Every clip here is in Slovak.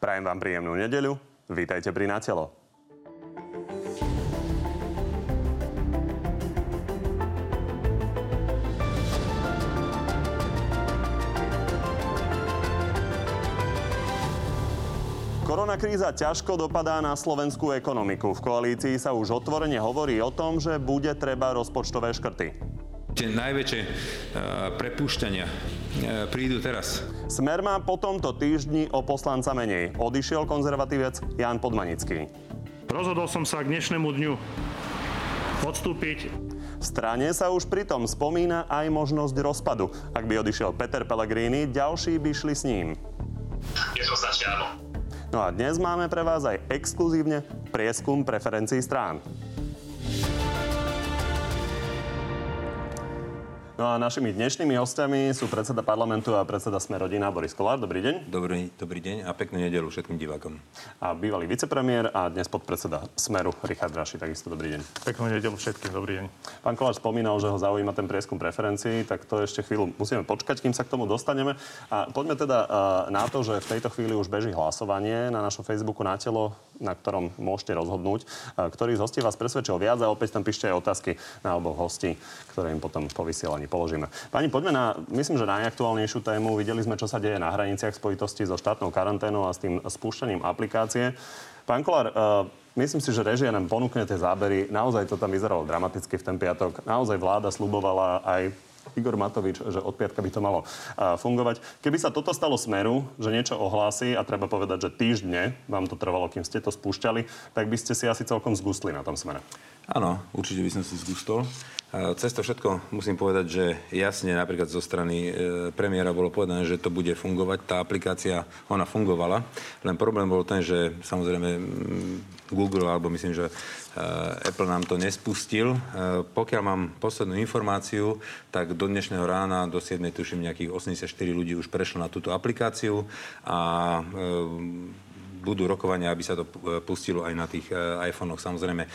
Prajem vám príjemnú nedeľu. Vítajte pri Natelo. Koronakríza ťažko dopadá na slovenskú ekonomiku. V koalícii sa už otvorene hovorí o tom, že bude treba rozpočtové škrty. Tie najväčšie uh, prepúšťania uh, prídu teraz. Smer má po tomto týždni o poslanca menej. Odišiel konzervatívec Jan Podmanický. Rozhodol som sa k dnešnému dňu odstúpiť v strane sa už pritom spomína aj možnosť rozpadu. Ak by odišiel Peter Pellegrini, ďalší by šli s ním. No a dnes máme pre vás aj exkluzívne prieskum preferencií strán. No a našimi dnešnými hostiami sú predseda parlamentu a predseda Sme rodina Boris Kolár. Dobrý deň. Dobrý, dobrý deň a peknú nedelu všetkým divákom. A bývalý vicepremiér a dnes podpredseda Smeru Richard Raši. Takisto dobrý deň. Peknú nedelu všetkým. Dobrý deň. Pán Kolár spomínal, že ho zaujíma ten prieskum preferencií, tak to ešte chvíľu musíme počkať, kým sa k tomu dostaneme. A poďme teda na to, že v tejto chvíli už beží hlasovanie na našom Facebooku na telo na ktorom môžete rozhodnúť, ktorý z hostí vás presvedčil viac a opäť tam píšte aj otázky na oboch hostí, ktoré im potom po vysielaní položíme. Pani, poďme na, myslím, že najaktuálnejšiu tému. Videli sme, čo sa deje na hraniciach v spojitosti so štátnou karanténou a s tým spúšťaním aplikácie. Pán Kolár, uh, Myslím si, že režia nám ponúkne tie zábery. Naozaj to tam vyzeralo dramaticky v ten piatok. Naozaj vláda slubovala aj Igor Matovič, že od piatka by to malo fungovať. Keby sa toto stalo smeru, že niečo ohlási a treba povedať, že týždne vám to trvalo, kým ste to spúšťali, tak by ste si asi celkom zgustli na tom smere. Áno, určite by som si zgustol. Cez to všetko musím povedať, že jasne napríklad zo strany e, premiéra bolo povedané, že to bude fungovať. Tá aplikácia, ona fungovala. Len problém bol ten, že samozrejme Google, alebo myslím, že e, Apple nám to nespustil. E, pokiaľ mám poslednú informáciu, tak do dnešného rána, do 7. tuším, nejakých 84 ľudí už prešlo na túto aplikáciu a budú rokovania, aby sa to e, pustilo aj na tých e, iPhonech. Samozrejme, e,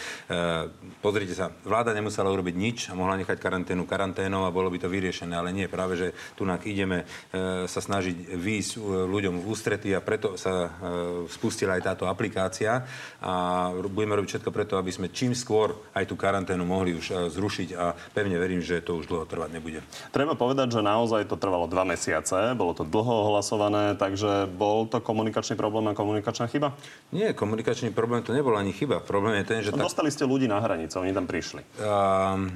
pozrite sa, vláda nemusela urobiť nič a mohla nechať karanténu karanténou a bolo by to vyriešené, ale nie, práve, že tu ideme sa snažiť výjsť ľuďom v ústrety a preto sa spustila aj táto aplikácia a budeme robiť všetko preto, aby sme čím skôr aj tú karanténu mohli už zrušiť a pevne verím, že to už dlho trvať nebude. Treba povedať, že naozaj to trvalo dva mesiace, bolo to dlho ohlasované, takže bol to komunikačný problém a komunikačný komunikačná chyba? Nie, komunikačný problém to nebol ani chyba. Problém je ten, že... No, tak... Dostali ste ľudí na hranicu, oni tam prišli. Uh,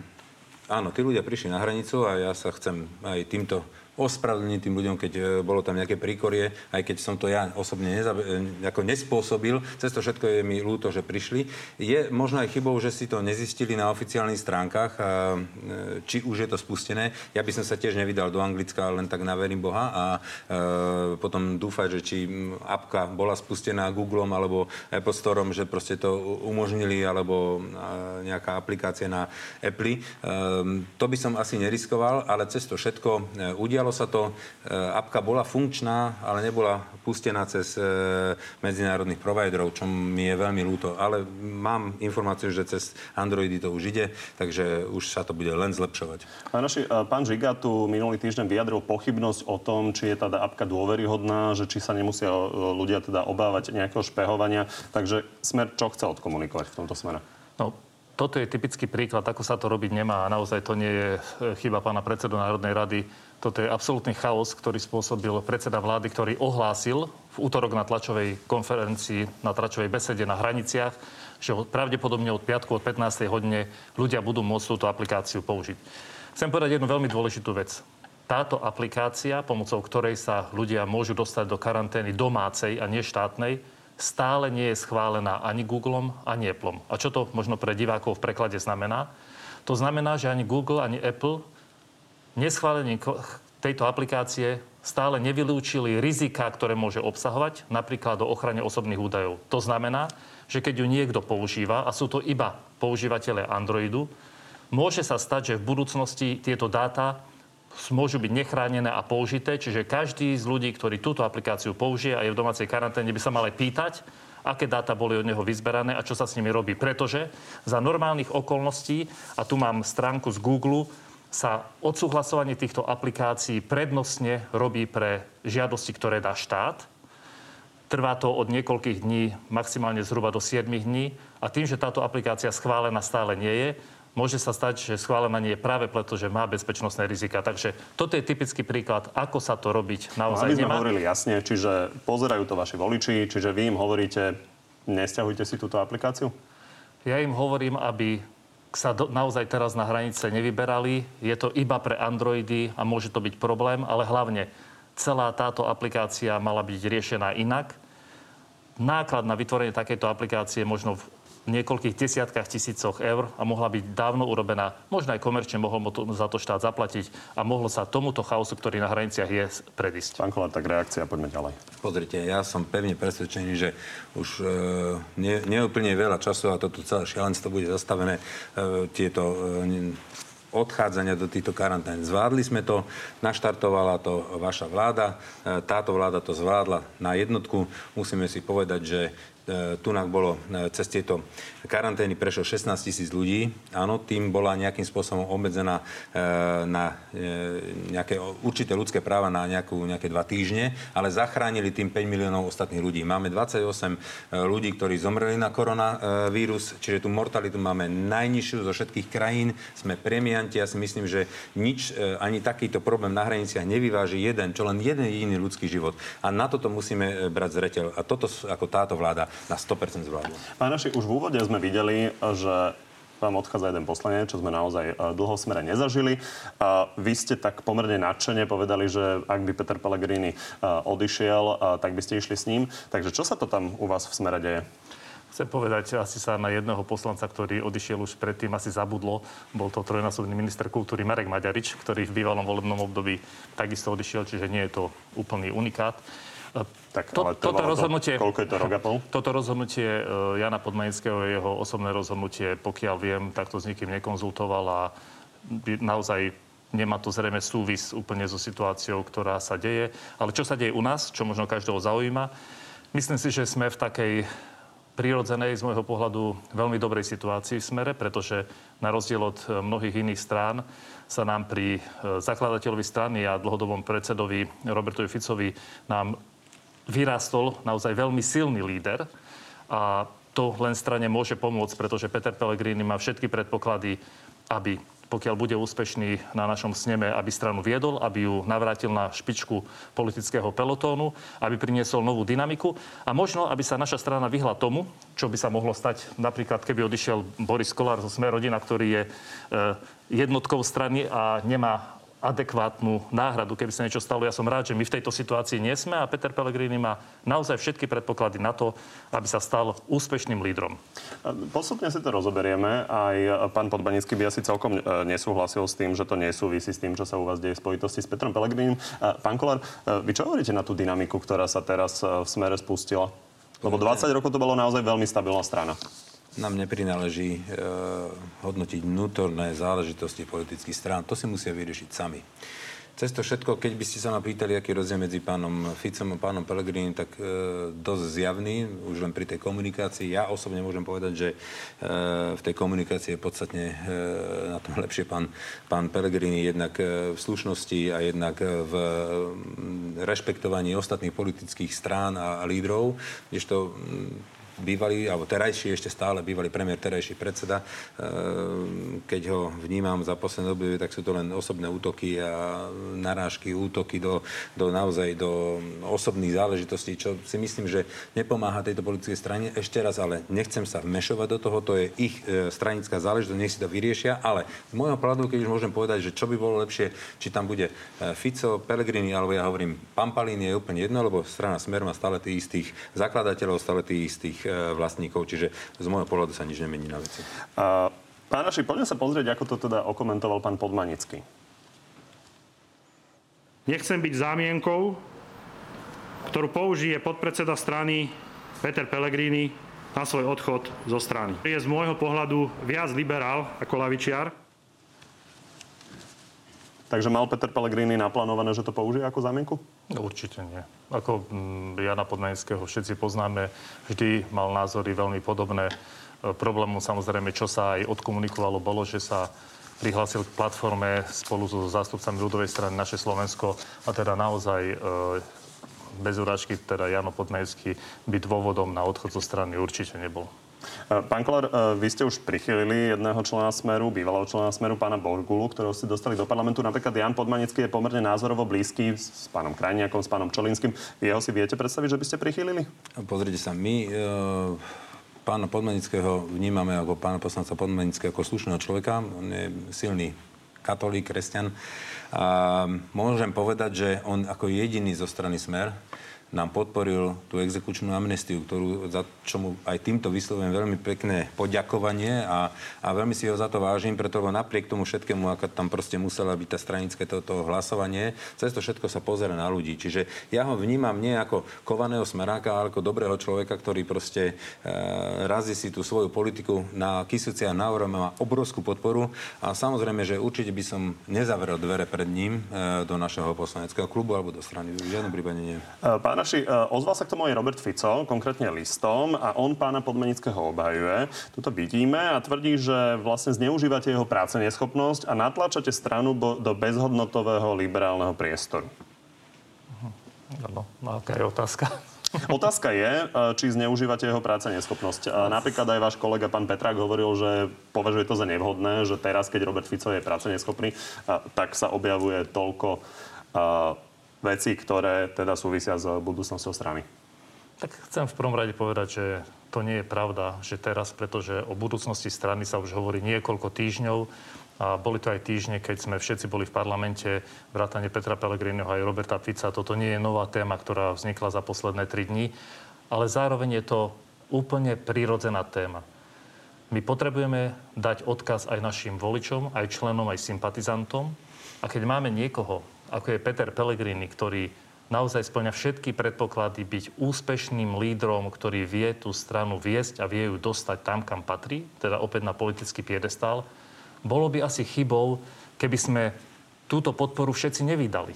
áno, tí ľudia prišli na hranicu a ja sa chcem aj týmto ospravedlniť tým ľuďom, keď e, bolo tam nejaké príkorie, aj keď som to ja osobne neza, e, ako nespôsobil. Cez to všetko je mi ľúto, že prišli. Je možno aj chybou, že si to nezistili na oficiálnych stránkach, e, či už je to spustené. Ja by som sa tiež nevydal do Anglicka, len tak naverím Boha a potom dúfať, že či apka bola spustená Googlom alebo Apple Storeom, že proste to umožnili, alebo nejaká aplikácia na Apple. E, to by som asi neriskoval, ale cez to všetko udialo Stalo sa to, e, apka bola funkčná, ale nebola pustená cez e, medzinárodných providerov, čo mi je veľmi ľúto. Ale mám informáciu, že cez Androidy to už ide, takže už sa to bude len zlepšovať. Pán, naši, e, pán Žiga tu minulý týždeň vyjadril pochybnosť o tom, či je tá apka dôveryhodná, že či sa nemusia ľudia teda obávať nejakého špehovania. Takže smer čo chce odkomunikovať v tomto smere? No, toto je typický príklad, ako sa to robiť nemá. A naozaj to nie je chyba pána predsedu Národnej rady toto je absolútny chaos, ktorý spôsobil predseda vlády, ktorý ohlásil v útorok na tlačovej konferencii, na tlačovej besede na hraniciach, že pravdepodobne od piatku od 15. hodine ľudia budú môcť túto aplikáciu použiť. Chcem povedať jednu veľmi dôležitú vec. Táto aplikácia, pomocou ktorej sa ľudia môžu dostať do karantény domácej a nie štátnej, stále nie je schválená ani Googlem, ani Appleom. A čo to možno pre divákov v preklade znamená? To znamená, že ani Google, ani Apple neschválením tejto aplikácie stále nevylúčili rizika, ktoré môže obsahovať, napríklad o ochrane osobných údajov. To znamená, že keď ju niekto používa, a sú to iba používateľe Androidu, môže sa stať, že v budúcnosti tieto dáta môžu byť nechránené a použité, čiže každý z ľudí, ktorý túto aplikáciu použije a je v domácej karanténe, by sa mal aj pýtať, aké dáta boli od neho vyzberané a čo sa s nimi robí. Pretože za normálnych okolností, a tu mám stránku z Google, sa odsúhlasovanie týchto aplikácií prednostne robí pre žiadosti, ktoré dá štát. Trvá to od niekoľkých dní, maximálne zhruba do 7 dní. A tým, že táto aplikácia schválená stále nie je, môže sa stať, že schválená nie je práve preto, že má bezpečnostné rizika. Takže toto je typický príklad, ako sa to robiť No, naozaj aby sme nemá. hovorili jasne, čiže pozerajú to vaši voliči, čiže vy im hovoríte, nesťahujte si túto aplikáciu? Ja im hovorím, aby sa do, naozaj teraz na hranice nevyberali. Je to iba pre Androidy a môže to byť problém, ale hlavne celá táto aplikácia mala byť riešená inak. Náklad na vytvorenie takejto aplikácie možno v niekoľkých desiatkách tisícoch eur a mohla byť dávno urobená. Možno aj komerčne mohol mu to, za to štát zaplatiť a mohlo sa tomuto chaosu, ktorý na hraniciach je, predísť. Pán Kolár, tak reakcia, poďme ďalej. Pozrite, ja som pevne presvedčený, že už e, nie, neúplne veľa času a toto celé šialenstvo bude zastavené e, tieto e, odchádzania do týchto karantén. Zvládli sme to, naštartovala to vaša vláda, e, táto vláda to zvládla na jednotku. Musíme si povedať, že tunak bolo e, cez tieto karantény prešlo 16 tisíc ľudí. Áno, tým bola nejakým spôsobom obmedzená e, na e, nejaké určité ľudské práva na nejakú, nejaké dva týždne, ale zachránili tým 5 miliónov ostatných ľudí. Máme 28 e, ľudí, ktorí zomreli na koronavírus, čiže tú mortalitu máme najnižšiu zo všetkých krajín. Sme premianti. Ja si myslím, že nič, e, ani takýto problém na hraniciach nevyváži jeden, čo len jeden jediný ľudský život. A na toto musíme e, brať zreteľ. A toto ako táto vláda na 100% zvládla. Pán Naši, už v úvode sme videli, že vám odchádza jeden poslanec, čo sme naozaj e, dlho smere nezažili. A vy ste tak pomerne nadšene povedali, že ak by Peter Pellegrini e, odišiel, e, tak by ste išli s ním. Takže čo sa to tam u vás v smere deje? Chcem povedať, asi sa na jedného poslanca, ktorý odišiel už predtým, asi zabudlo. Bol to trojnásobný minister kultúry Marek Maďarič, ktorý v bývalom volebnom období takisto odišiel, čiže nie je to úplný unikát. Tak, To- ale toto trvalo to- rozhodnutie- Koľko je to rok a pol? Toto rozhodnutie e, Jana Podmanického je jeho osobné rozhodnutie, pokiaľ viem, tak to s nikým nekonzultoval a naozaj nemá to zrejme súvis úplne so situáciou, ktorá sa deje. Ale čo sa deje u nás, čo možno každého zaujíma, myslím si, že sme v takej prirodzenej, z môjho pohľadu, veľmi dobrej situácii v smere, pretože na rozdiel od e, mnohých iných strán sa nám pri e, zakladateľovi strany a dlhodobom predsedovi Robertovi Ficovi nám vyrástol naozaj veľmi silný líder a to len strane môže pomôcť, pretože Peter Pellegrini má všetky predpoklady, aby pokiaľ bude úspešný na našom sneme, aby stranu viedol, aby ju navrátil na špičku politického pelotónu, aby priniesol novú dynamiku a možno, aby sa naša strana vyhla tomu, čo by sa mohlo stať. Napríklad, keby odišiel Boris Kolár zo Sme rodina, ktorý je e, jednotkou strany a nemá adekvátnu náhradu, keby sa niečo stalo. Ja som rád, že my v tejto situácii nie sme a Peter Pellegrini má naozaj všetky predpoklady na to, aby sa stal úspešným lídrom. Postupne si to rozoberieme. Aj pán Podbanický by asi celkom e, nesúhlasil s tým, že to nesúvisí s tým, čo sa u vás deje v spojitosti s Petrom Pelegrínim. Pán Kolár, e, vy čo hovoríte na tú dynamiku, ktorá sa teraz e, v smere spustila? Lebo 20 rokov to bolo naozaj veľmi stabilná strana. Nám neprináleží e, hodnotiť vnútorné záležitosti politických strán. To si musia vyriešiť sami. Cez to všetko, keď by ste sa ma pýtali, aký je rozdiel medzi pánom Ficom a pánom Pellegrini, tak e, dosť zjavný, už len pri tej komunikácii. Ja osobne môžem povedať, že e, v tej komunikácii je podstatne e, na tom lepšie pán, pán Pellegrini jednak e, v slušnosti a jednak e, v mm, rešpektovaní ostatných politických strán a, a lídrov, kdežto bývalý, alebo terajší, ešte stále bývalý premiér, terajší predseda. Ehm, Keď ho vnímam za posledné obdobie, tak sú to len osobné útoky a narážky, útoky do, do naozaj do osobných záležitostí, čo si myslím, že nepomáha tejto politickej strane. Ešte raz, ale nechcem sa vmešovať do toho, to je ich e, stranická záležitosť, nech si to vyriešia, ale z môjho pohľadu, keď už môžem povedať, že čo by bolo lepšie, či tam bude e, Fico, Pellegrini, alebo ja hovorím, Pampalín je úplne jedno, lebo strana Smer má stále tých istých zakladateľov, stále tých istých vlastníkov, čiže z môjho pohľadu sa nič nemení na veci. A, Pán Naši, poďme sa pozrieť, ako to teda okomentoval pán Podmanický. Nechcem byť zámienkou, ktorú použije podpredseda strany Peter Pellegrini na svoj odchod zo strany. Je z môjho pohľadu viac liberál ako lavičiar. Takže mal Peter Pellegrini naplánované, že to použije ako zámienku? No, určite nie. Ako mm, Jana Podmanického všetci poznáme, vždy mal názory veľmi podobné. E, Problémom samozrejme, čo sa aj odkomunikovalo, bolo, že sa prihlásil k platforme spolu so zástupcami ľudovej strany Naše Slovensko a teda naozaj e, bez urážky, teda Jano Podmejský by dôvodom na odchod zo strany určite nebol. E, pán Kolár, e, vy ste už prichylili jedného člena Smeru, bývalého člena Smeru, pána Borgulu, ktorého ste dostali do parlamentu. Napríklad Jan Podmanický je pomerne názorovo blízky s pánom Krajniakom, s pánom Čolinským. Jeho si viete predstaviť, že by ste prichylili? Pozrite sa, my e, pána Podmanického vnímame ako pána poslanca Podmanického ako slušného človeka. On je silný katolík, kresťan. A môžem povedať, že on ako jediný zo strany Smer nám podporil tú exekučnú amnestiu, ktorú, za čo mu aj týmto vyslovujem veľmi pekné poďakovanie a, a veľmi si ho za to vážim, pretože napriek tomu všetkému, aká tam proste musela byť tá stranické toto hlasovanie, cez to všetko sa pozera na ľudí. Čiže ja ho vnímam nie ako kovaného smeráka, ale ako dobrého človeka, ktorý proste e, razí si tú svoju politiku na Kisucia na má obrovskú podporu a samozrejme, že určite by som nezavrel dvere pred ním e, do našeho poslaneckého klubu alebo do strany. V žiadnom prípade nie. E, pán Naši, uh, ozval sa k tomu aj Robert Fico, konkrétne listom, a on pána Podmenického obhajuje. Tuto vidíme a tvrdí, že vlastne zneužívate jeho práce neschopnosť a natlačate stranu do bezhodnotového liberálneho priestoru. Áno, no, aká je otázka? Otázka je, e, či zneužívate jeho práce neschopnosť. E, napríklad aj váš kolega pán Petrák hovoril, že považuje to za nevhodné, že teraz, keď Robert Fico je práce neschopný, tak sa objavuje toľko veci, ktoré teda súvisia s budúcnosťou strany? Tak chcem v prvom rade povedať, že to nie je pravda, že teraz, pretože o budúcnosti strany sa už hovorí niekoľko týždňov a boli to aj týždne, keď sme všetci boli v parlamente, vrátane Petra Pellegriniho aj Roberta Fica. Toto nie je nová téma, ktorá vznikla za posledné tri dni, ale zároveň je to úplne prirodzená téma. My potrebujeme dať odkaz aj našim voličom, aj členom, aj sympatizantom. A keď máme niekoho, ako je Peter Pellegrini, ktorý naozaj splňa všetky predpoklady byť úspešným lídrom, ktorý vie tú stranu viesť a vie ju dostať tam, kam patrí, teda opäť na politický piedestál, bolo by asi chybou, keby sme túto podporu všetci nevydali,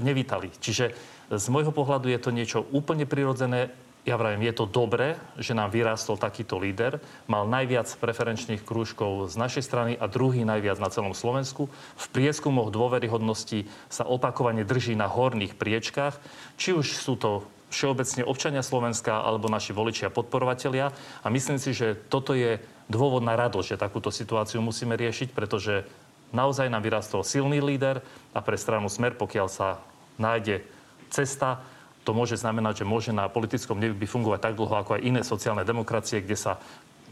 nevítali. Čiže z môjho pohľadu je to niečo úplne prirodzené ja vravím, je to dobré, že nám vyrástol takýto líder. Mal najviac preferenčných krúžkov z našej strany a druhý najviac na celom Slovensku. V prieskumoch dôveryhodnosti sa opakovane drží na horných priečkách. Či už sú to všeobecne občania Slovenska alebo naši voliči a podporovatelia. A myslím si, že toto je dôvod na radosť, že takúto situáciu musíme riešiť, pretože naozaj nám vyrastol silný líder a pre stranu Smer, pokiaľ sa nájde cesta, to môže znamenať, že môže na politickom nebi fungovať tak dlho ako aj iné sociálne demokracie, kde sa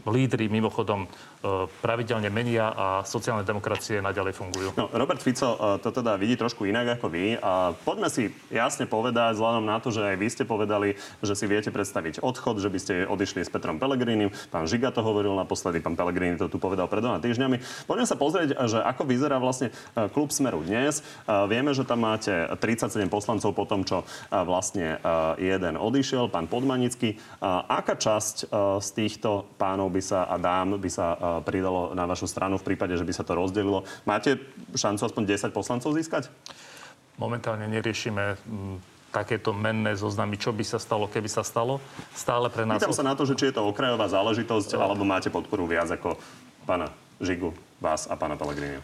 lídry mimochodom pravidelne menia a sociálne demokracie naďalej fungujú. No, Robert Fico e, to teda vidí trošku inak ako vy. A poďme si jasne povedať, vzhľadom na to, že aj vy ste povedali, že si viete predstaviť odchod, že by ste odišli s Petrom Pelegrínim. Pán Žiga to hovoril naposledy, pán Pelegrini to tu povedal pred dvoma týždňami. Poďme sa pozrieť, že ako vyzerá vlastne e, klub Smeru dnes. Vieme, že tam máte 37 poslancov po tom, čo vlastne jeden odišiel, pán Podmanický. Aká časť z týchto pánov by sa a dám by sa pridalo na vašu stranu v prípade, že by sa to rozdelilo. Máte šancu aspoň 10 poslancov získať? Momentálne neriešime takéto menné zoznamy, čo by sa stalo, keby sa stalo. Stále pre nás... Pýtam sa na to, že či je to okrajová záležitosť, alebo máte podporu viac ako pána Žigu, vás a pána Pellegrini.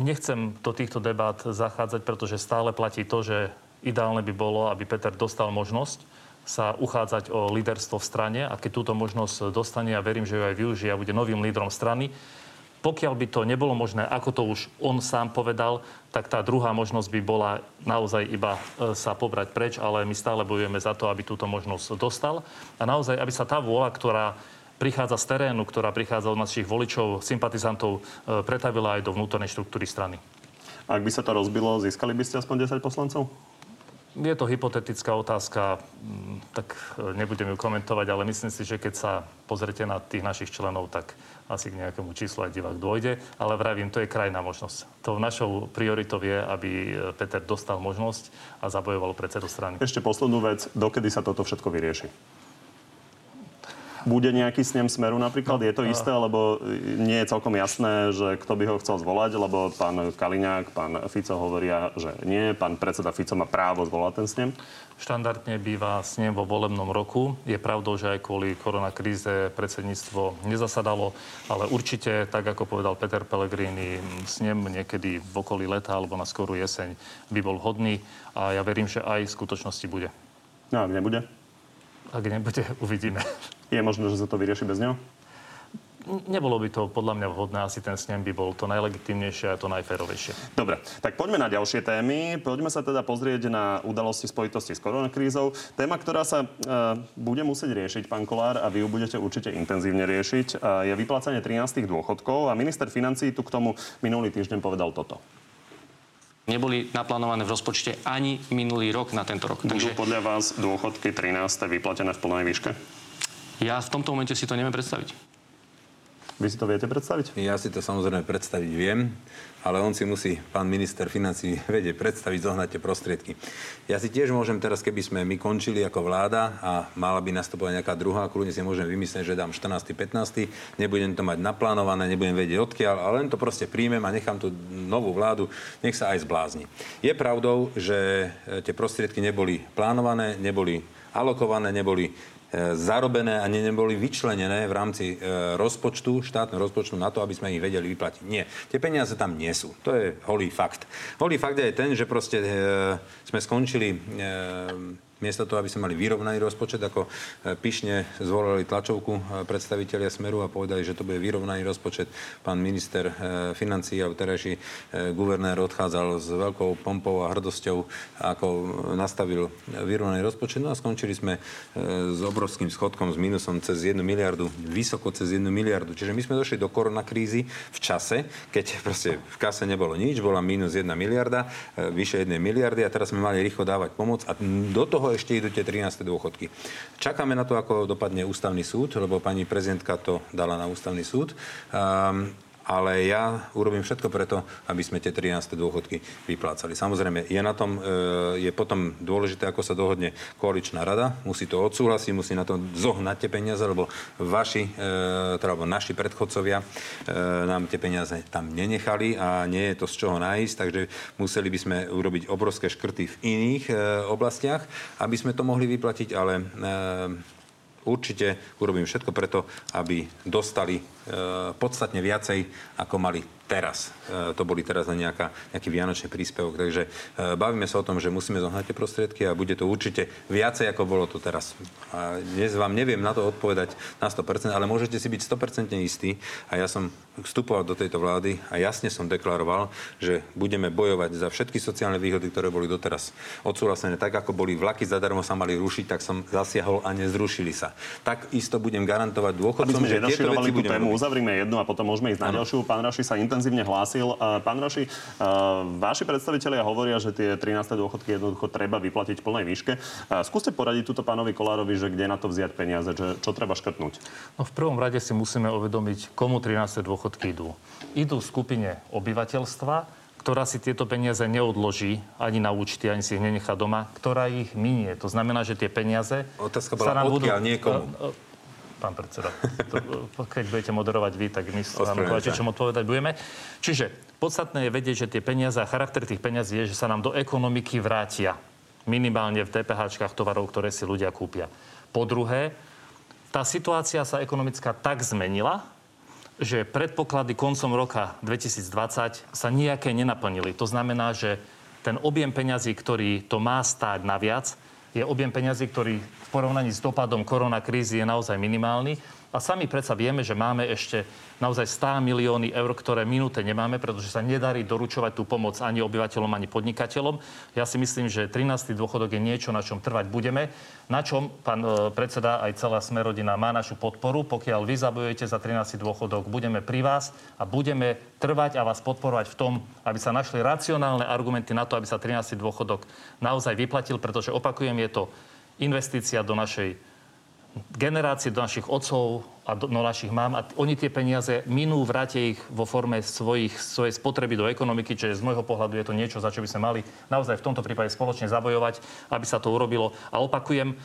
Nechcem do týchto debát zachádzať, pretože stále platí to, že ideálne by bolo, aby Peter dostal možnosť sa uchádzať o líderstvo v strane a keď túto možnosť dostane, ja verím, že ju aj využije a bude novým lídrom strany, pokiaľ by to nebolo možné, ako to už on sám povedal, tak tá druhá možnosť by bola naozaj iba e, sa pobrať preč, ale my stále bojujeme za to, aby túto možnosť dostal. A naozaj, aby sa tá vôľa, ktorá prichádza z terénu, ktorá prichádza od našich voličov, sympatizantov, e, pretavila aj do vnútornej štruktúry strany. Ak by sa to rozbilo, získali by ste aspoň 10 poslancov? Je to hypotetická otázka, mm, tak e, nebudem ju komentovať, ale myslím si, že keď sa pozrete na tých našich členov, tak asi k nejakému číslu aj divák dôjde. Ale vravím, to je krajná možnosť. To našou prioritou je, aby e, Peter dostal možnosť a zabojoval predsedu strany. Ešte poslednú vec. Dokedy sa toto všetko vyrieši? Bude nejaký snem smeru napríklad? Je to isté, lebo nie je celkom jasné, že kto by ho chcel zvolať, lebo pán Kaliňák, pán Fico hovoria, že nie. Pán predseda Fico má právo zvolať ten snem. Štandardne býva snem vo volebnom roku. Je pravdou, že aj kvôli koronakríze predsedníctvo nezasadalo, ale určite, tak ako povedal Peter Pellegrini, snem niekedy v okolí leta alebo na skorú jeseň by bol hodný a ja verím, že aj v skutočnosti bude. No, ak nebude? Ak nebude, uvidíme. Je možné, že sa to vyrieši bez neho? Nebolo by to podľa mňa vhodné, asi ten snem by bol to najlegitimnejšie a to najférovejšie. Dobre, tak poďme na ďalšie témy. Poďme sa teda pozrieť na udalosti spojitosti s koronakrízou. Téma, ktorá sa e, bude musieť riešiť, pán Kolár, a vy ju budete určite intenzívne riešiť, e, je vyplácanie 13 dôchodkov. A minister financí tu k tomu minulý týždeň povedal toto. Neboli naplánované v rozpočte ani minulý rok na tento rok. Budú Takže... podľa vás dôchodky 13 vyplatené v plnej výške? Ja v tomto momente si to neviem predstaviť. Vy si to viete predstaviť? Ja si to samozrejme predstaviť viem, ale on si musí, pán minister financí, vedieť predstaviť, zohnať tie prostriedky. Ja si tiež môžem teraz, keby sme my končili ako vláda a mala by nastupovať nejaká druhá, kľudne si môžem vymyslieť, že dám 14. 15. Nebudem to mať naplánované, nebudem vedieť odkiaľ, ale len to proste príjmem a nechám tú novú vládu, nech sa aj zblázni. Je pravdou, že e, tie prostriedky neboli plánované, neboli alokované, neboli zarobené a neboli vyčlenené v rámci e, rozpočtu, štátneho rozpočtu na to, aby sme ich vedeli vyplatiť. Nie. Tie peniaze tam nie sú. To je holý fakt. Holý fakt je ten, že proste e, sme skončili Miesto toho, aby sme mali vyrovnaný rozpočet, ako e, pyšne zvolali tlačovku e, predstavitelia Smeru a povedali, že to bude vyrovnaný rozpočet. Pán minister e, financí alebo terajší guvernér odchádzal s veľkou pompou a hrdosťou, ako nastavil vyrovnaný rozpočet. No a skončili sme s obrovským schodkom, s minusom cez 1 miliardu, vysoko cez 1 miliardu. Čiže my sme došli do koronakrízy v čase, keď proste v kase nebolo nič, bola minus 1 miliarda, vyše 1 miliardy a teraz sme mali rýchlo dávať pomoc a do toho ešte idú tie 13. dôchodky. Čakáme na to, ako dopadne ústavný súd, lebo pani prezidentka to dala na ústavný súd. Um, ale ja urobím všetko preto, aby sme tie 13. dôchodky vyplácali. Samozrejme, je na tom, e, je potom dôležité, ako sa dohodne koaličná rada, musí to odsúhlasiť, musí na to zohnať tie peniaze, lebo vaši, e, teda, alebo naši predchodcovia e, nám tie peniaze tam nenechali a nie je to z čoho nájsť, takže museli by sme urobiť obrovské škrty v iných oblastiach, aby sme to mohli vyplatiť, ale určite urobím všetko preto, aby dostali podstatne viacej, ako mali teraz. E, to boli teraz len nejaká, nejaký vianočný príspevok. Takže e, bavíme sa o tom, že musíme zohnať tie prostriedky a bude to určite viacej, ako bolo to teraz. A dnes vám neviem na to odpovedať na 100%, ale môžete si byť 100% istí. A ja som vstupoval do tejto vlády a jasne som deklaroval, že budeme bojovať za všetky sociálne výhody, ktoré boli doteraz odsúhlasené. Tak ako boli vlaky zadarmo sa mali rušiť, tak som zasiahol a nezrušili sa. Tak isto budem garantovať dôchodcom, že tieto veci budeme uzavrime jednu a potom môžeme ísť na ďalšiu. Pán Raši sa intenzívne hlásil. Pán Roši, vaši predstavitelia hovoria, že tie 13. dôchodky jednoducho treba vyplatiť v plnej výške. Skúste poradiť túto pánovi Kolárovi, že kde na to vziať peniaze, že čo treba škrtnúť? No v prvom rade si musíme uvedomiť, komu 13. dôchodky idú. Idú skupine obyvateľstva, ktorá si tieto peniaze neodloží ani na účty, ani si ich nenechá doma, ktorá ich minie. To znamená, že tie peniaze... Otázka bola sa nám odkiaľ, budú... niekomu pán predseda. keď budete moderovať vy, tak my sa vám čo odpovedať budeme. Čiže podstatné je vedieť, že tie peniaze a charakter tých peniazí je, že sa nám do ekonomiky vrátia. Minimálne v DPH tovarov, ktoré si ľudia kúpia. Po druhé, tá situácia sa ekonomická tak zmenila, že predpoklady koncom roka 2020 sa nejaké nenaplnili. To znamená, že ten objem peňazí, ktorý to má stáť naviac, je objem peňazí, ktorý v porovnaní s dopadom koronakrízy je naozaj minimálny. A sami predsa vieme, že máme ešte naozaj 100 milióny eur, ktoré minúte nemáme, pretože sa nedarí doručovať tú pomoc ani obyvateľom, ani podnikateľom. Ja si myslím, že 13. dôchodok je niečo, na čom trvať budeme, na čom pán e, predseda aj celá Smerodina má našu podporu. Pokiaľ vy zabojujete za 13. dôchodok, budeme pri vás a budeme trvať a vás podporovať v tom, aby sa našli racionálne argumenty na to, aby sa 13. dôchodok naozaj vyplatil, pretože opakujem, je to investícia do našej generácie, do našich otcov a do, do našich mám a oni tie peniaze minú, vrátia ich vo forme svojich, svojej spotreby do ekonomiky, čiže z môjho pohľadu je to niečo, za čo by sme mali naozaj v tomto prípade spoločne zabojovať, aby sa to urobilo. A opakujem, e,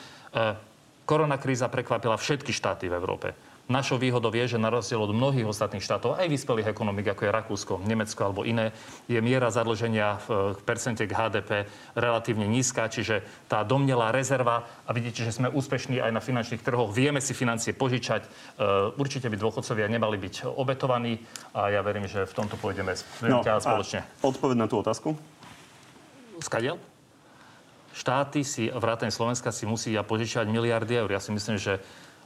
Korona kríza prekvapila všetky štáty v Európe. Našou výhodou je, že na rozdiel od mnohých ostatných štátov, aj vyspelých ekonomik, ako je Rakúsko, Nemecko alebo iné, je miera zadlženia v percente k HDP relatívne nízka, čiže tá domnelá rezerva, a vidíte, že sme úspešní aj na finančných trhoch, vieme si financie požičať. E, určite by dôchodcovia nemali byť obetovaní a ja verím, že v tomto pôjdeme no, spoločne. Odpoveď na tú otázku? Skadiel? Štáty si, vrátane Slovenska si musia požičať miliardy eur. Ja si myslím, že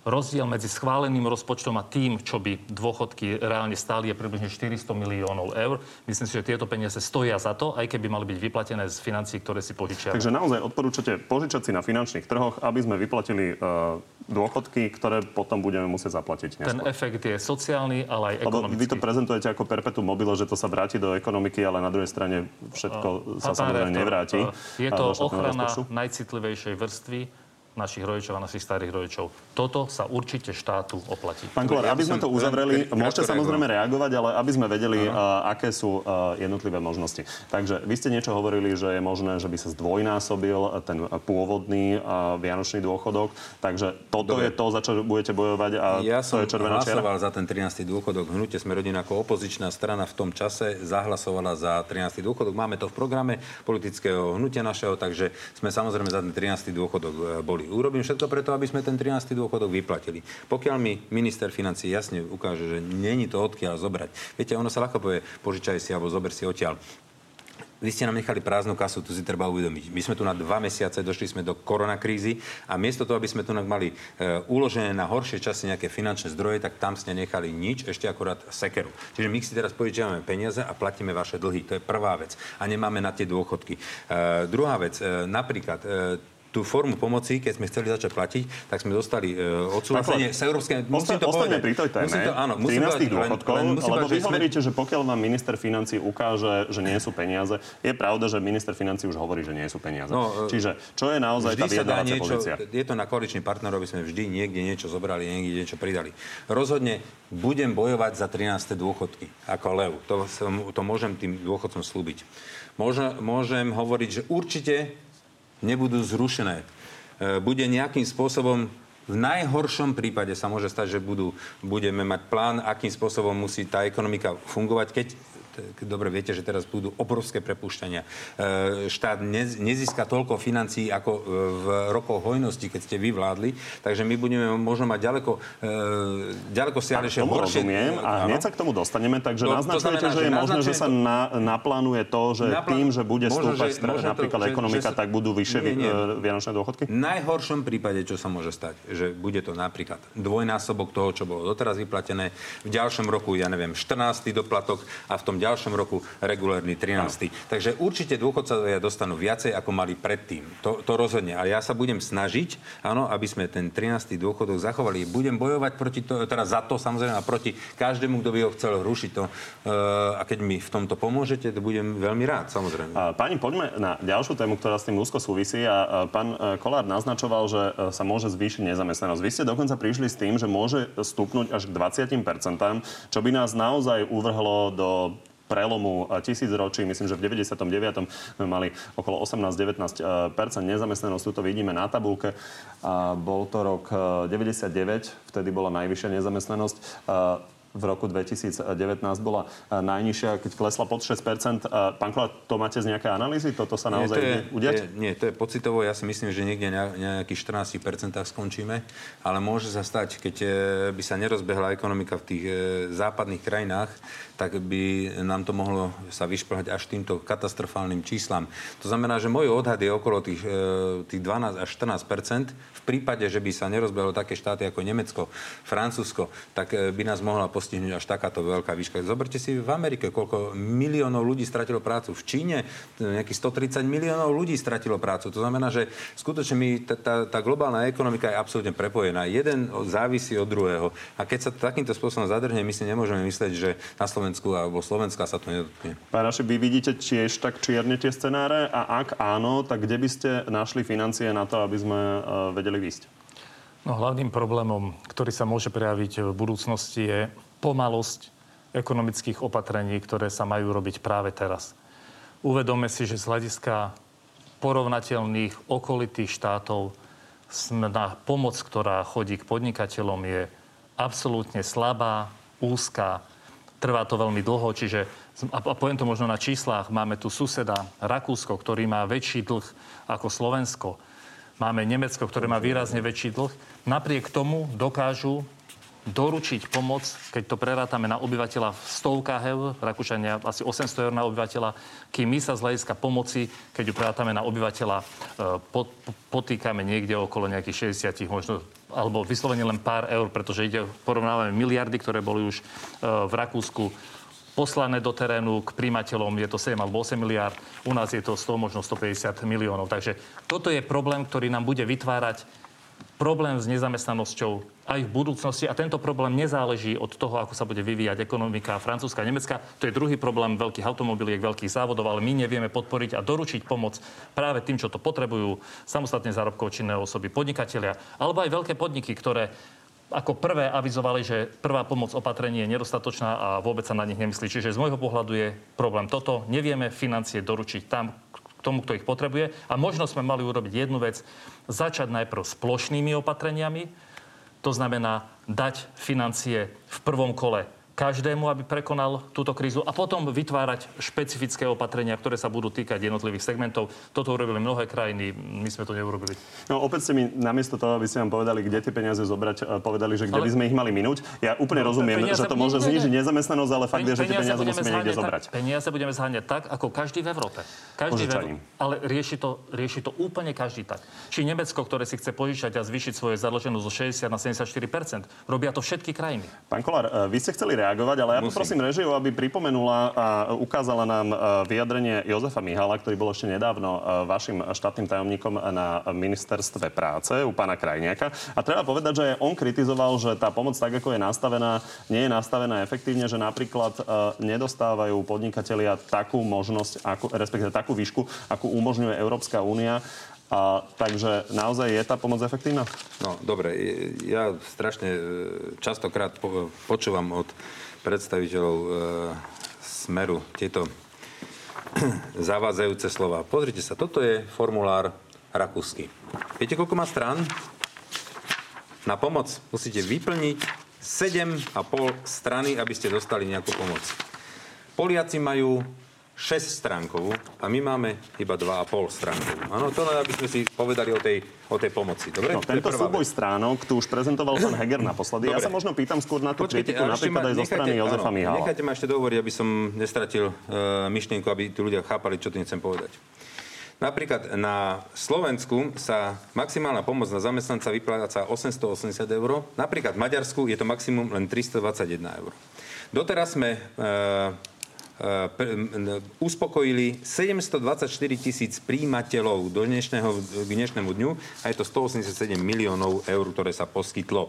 Rozdiel medzi schváleným rozpočtom a tým, čo by dôchodky reálne stáli, je približne 400 miliónov eur. Myslím si, že tieto peniaze stoja za to, aj keby mali byť vyplatené z financií, ktoré si požičia. Takže naozaj odporúčate požičať si na finančných trhoch, aby sme vyplatili uh, dôchodky, ktoré potom budeme musieť zaplatiť neskôr. Ten efekt je sociálny, ale aj ekonomický. Lebo vy to prezentujete ako perpetuum mobile, že to sa vráti do ekonomiky, ale na druhej strane všetko uh, sa samozrejme nevráti. Uh, je to ochrana rozpočtu. najcitlivejšej vrstvy našich rodičov a našich starých rodičov. Toto sa určite štátu oplatí. Pán Kolár, aby sme to uzavreli, môžete samozrejme reagovať, ale aby sme vedeli, uh, aké sú uh, jednotlivé možnosti. Takže vy ste niečo hovorili, že je možné, že by sa zdvojnásobil ten pôvodný uh, vianočný dôchodok. Takže toto Dobre. je to, za čo budete bojovať a ja to je červená čiara? Ja za ten 13. dôchodok. Hnutie sme rodina ako opozičná strana v tom čase zahlasovala za 13. dôchodok. Máme to v programe politického hnutia našeho, takže sme samozrejme za ten 13. dôchodok boli urobím všetko preto, aby sme ten 13. dôchodok vyplatili. Pokiaľ mi minister financí jasne ukáže, že není to odkiaľ zobrať. Viete, ono sa ľahko povie, požičaj si alebo zober si odtiaľ. Vy ste nám nechali prázdnu kasu, tu si treba uvedomiť. My sme tu na dva mesiace, došli sme do koronakrízy a miesto toho, aby sme tu mali e, uložené na horšie časy nejaké finančné zdroje, tak tam ste nechali nič, ešte akorát sekeru. Čiže my si teraz požičiavame peniaze a platíme vaše dlhy. To je prvá vec. A nemáme na tie dôchodky. E, druhá vec, e, napríklad e, tú formu pomoci, keď sme chceli začať platiť, tak sme dostali uh, odsúhlasenie z Európskej... Musím to povedať. pri tej téme, musím to, áno, musím 13 dôchodkov, len, musím lebo vy hovoríte, sme... že pokiaľ vám minister financí ukáže, že nie sú peniaze, je pravda, že minister financí už hovorí, že nie sú peniaze. No, e, Čiže čo je naozaj tá vyjednávacia pozícia? Je to na koaličný partner, aby sme vždy niekde niečo zobrali, niekde niečo pridali. Rozhodne budem bojovať za 13. dôchodky ako lev. To, to môžem tým dôchodcom slúbiť. Môžem, môžem hovoriť, že určite nebudú zrušené. E, bude nejakým spôsobom v najhoršom prípade sa môže stať, že budú, budeme mať plán, akým spôsobom musí tá ekonomika fungovať, keď dobre viete, že teraz budú obrovské prepušťania. E, štát nezíska toľko financií ako e, v rokoch hojnosti, keď ste vyvládli, takže my budeme možno mať ďaleko, e, ďaleko siahlejšie horšie. Rozumiem a hneď sa k tomu dostaneme, takže to, naznačujete, to znamená, že je možné, že sa na, naplánuje to, že naplán... tým, že bude stúpať že, napríklad to, ekonomika, že, tak budú vyššie nie, nie. vianočné dôchodky? V najhoršom prípade, čo sa môže stať, že bude to napríklad dvojnásobok toho, čo bolo doteraz vyplatené, v ďalšom roku, ja neviem, 14. doplatok a v tom ďalšom ďalšom roku regulárny 13. No. Takže určite dôchodcovia dostanú viacej, ako mali predtým. To, to rozhodne. A ja sa budem snažiť, áno, aby sme ten 13. dôchodok zachovali. Budem bojovať proti to, teda za to samozrejme a proti každému, kto by ho chcel rušiť to. Uh, a keď mi v tomto pomôžete, to budem veľmi rád, samozrejme. Pani, poďme na ďalšiu tému, ktorá s tým úzko súvisí. A, pán e, Kolár naznačoval, že e, sa môže zvýšiť nezamestnanosť. Vy ste dokonca prišli s tým, že môže stúpnuť až k 20%, čo by nás naozaj uvrhlo do prelomu tisícročí. Myslím, že v 99. sme mali okolo 18-19 nezamestnanosť. Tu to vidíme na tabulke. Bol to rok 99, vtedy bola najvyššia nezamestnanosť v roku 2019 bola najnižšia, keď klesla pod 6 Pán Kolár, to máte z nejaké analýzy? Toto sa naozaj nie, to je, udiať? Je, nie, to je pocitovo. Ja si myslím, že niekde na nejakých 14% skončíme. Ale môže sa stať, keď e, by sa nerozbehla ekonomika v tých e, západných krajinách, tak by nám to mohlo sa vyšplhať až týmto katastrofálnym číslam. To znamená, že môj odhad je okolo tých, e, tých 12 až 14% V prípade, že by sa nerozbehlo také štáty ako Nemecko, Francúzsko, tak e, by nás mohla postihnúť až takáto veľká výška. Zoberte si v Amerike, koľko miliónov ľudí stratilo prácu. V Číne nejakých 130 miliónov ľudí stratilo prácu. To znamená, že skutočne my, tá, tá, tá globálna ekonomika je absolútne prepojená. Jeden závisí od druhého. A keď sa takýmto spôsobom zadrhne, my si nemôžeme myslieť, že na Slovensku alebo Slovenska sa to nedotkne. Pán Raši, vy vidíte tiež tak čierne tie scenáre a ak áno, tak kde by ste našli financie na to, aby sme uh, vedeli výjsť? No, hlavným problémom, ktorý sa môže prejaviť v budúcnosti, je pomalosť ekonomických opatrení, ktoré sa majú robiť práve teraz. Uvedome si, že z hľadiska porovnateľných okolitých štátov na pomoc, ktorá chodí k podnikateľom, je absolútne slabá, úzka, trvá to veľmi dlho, čiže a poviem to možno na číslach, máme tu suseda Rakúsko, ktorý má väčší dlh ako Slovensko. Máme Nemecko, ktoré má výrazne väčší dlh. Napriek tomu dokážu doručiť pomoc, keď to prerátame na obyvateľa v stovkách eur, Rakúšania asi 800 eur na obyvateľa, kým my sa z hľadiska pomoci, keď ju prerátame na obyvateľa, e, potýkame niekde okolo nejakých 60, možno alebo vyslovene len pár eur, pretože ide, porovnávame miliardy, ktoré boli už e, v Rakúsku poslané do terénu k príjimateľom, je to 7 alebo 8 miliard, u nás je to 100, možno 150 miliónov. Takže toto je problém, ktorý nám bude vytvárať problém s nezamestnanosťou aj v budúcnosti a tento problém nezáleží od toho, ako sa bude vyvíjať ekonomika francúzska a nemecka. To je druhý problém veľkých automobiliek, veľkých závodov, ale my nevieme podporiť a doručiť pomoc práve tým, čo to potrebujú, samostatne zárobkov činné osoby, podnikatelia, alebo aj veľké podniky, ktoré ako prvé avizovali, že prvá pomoc opatrenie je nedostatočná a vôbec sa na nich nemyslí. Čiže z môjho pohľadu je problém toto. Nevieme financie doručiť tam, tomu, kto ich potrebuje. A možno sme mali urobiť jednu vec, začať najprv s plošnými opatreniami, to znamená dať financie v prvom kole každému, aby prekonal túto krízu a potom vytvárať špecifické opatrenia, ktoré sa budú týkať jednotlivých segmentov. Toto urobili mnohé krajiny, my sme to neurobili. No opäť ste mi namiesto toho, aby ste vám povedali, kde tie peniaze zobrať, e, povedali, že kde ale... by sme ich mali minúť. Ja úplne no, rozumiem, že to môže znižiť nezamestnanosť, ale fakt je, že tie peniaze musíme niekde zobrať. Peniaze budeme zháňať tak, ako každý v Európe. Každý v Európe. Ale rieši to, rieši to úplne každý tak. Či Nemecko, ktoré si chce požičať a zvýšiť svoje zadlženosť zo 60 na 74% robia to všetky krajiny. Pán Kolár, e, vy ste chceli reagovať, ale ja Musím. poprosím režiu, aby pripomenula a ukázala nám e, vyjadrenie Jozefa Mihala, ktorý bol ešte nedávno e, vašim štátnym tajomníkom na ministerstve práce u pána Krajniaka. A treba povedať, že on kritizoval, že tá pomoc tak, ako je nastavená, nie je nastavená efektívne, že napríklad e, nedostávajú podnikatelia takú možnosť, ako, respektíve takú výšku, akú umožňuje Európska únia. A, takže naozaj je tá pomoc efektívna? No, dobre. Ja strašne častokrát po, počúvam od predstaviteľov e, Smeru tieto zavádzajúce slova. Pozrite sa, toto je formulár rakúsky. Viete, koľko má strán? Na pomoc musíte vyplniť 7,5 strany, aby ste dostali nejakú pomoc. Poliaci majú 6 stránkovú a my máme iba 2,5 stránkovú. Áno, to len aby sme si povedali o tej, o tej pomoci. Dobre? No, tento súboj stránok tu už prezentoval pán Heger naposledy. Dobre. Ja sa možno pýtam skôr na tú Počkejte, kritiku, napríklad ma, aj zo strany Jozefa Mihala. Nechajte ma ešte dohovoriť, aby som nestratil uh, myšlienku, aby tí ľudia chápali, čo tým chcem povedať. Napríklad na Slovensku sa maximálna pomoc na zamestnanca vypláca 880 eur. Napríklad v Maďarsku je to maximum len 321 eur. Doteraz sme uh, uspokojili 724 tisíc príjimateľov do dnešného, k dnešnému dňu a je to 187 miliónov eur, ktoré sa poskytlo.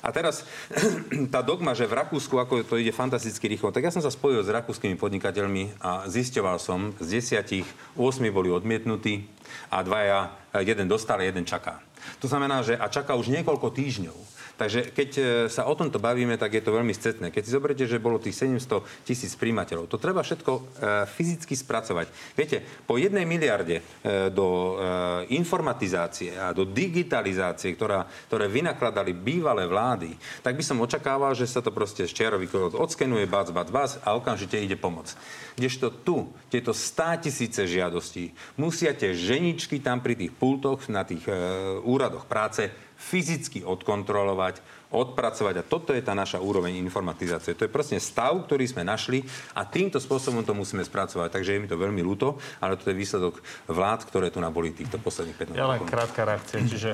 A teraz tá dogma, že v Rakúsku ako to ide fantasticky rýchlo, tak ja som sa spojil s rakúskymi podnikateľmi a zisťoval som, z desiatich 8 boli odmietnutí a dvaja, jeden dostal, jeden čaká. To znamená, že a čaká už niekoľko týždňov. Takže keď e, sa o tomto bavíme, tak je to veľmi scetné. Keď si zoberiete, že bolo tých 700 tisíc príjimateľov, to treba všetko e, fyzicky spracovať. Viete, po jednej miliarde e, do informatizácie a do digitalizácie, ktorá, ktoré vynakladali bývalé vlády, tak by som očakával, že sa to proste z čiarový odskenuje, bac, bac, bac a okamžite ide pomoc. Kdežto tu, tieto 100 tisíce žiadostí, musia tie ženičky tam pri tých pultoch na tých e, úradoch práce fyzicky odkontrolovať, odpracovať. A toto je tá naša úroveň informatizácie. To je proste stav, ktorý sme našli a týmto spôsobom to musíme spracovať. Takže je mi to veľmi ľúto, ale to je výsledok vlád, ktoré tu naboli týchto posledných 15 Ja len krátka reakcia. Čiže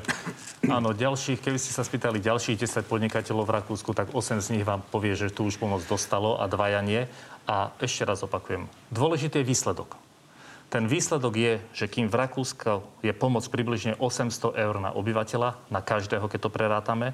áno, ďalších, keby ste sa spýtali ďalších 10 podnikateľov v Rakúsku, tak 8 z nich vám povie, že tu už pomoc dostalo a dvaja nie. A ešte raz opakujem, dôležitý je výsledok. Ten výsledok je, že kým v Rakúsku je pomoc približne 800 eur na obyvateľa, na každého, keď to prerátame,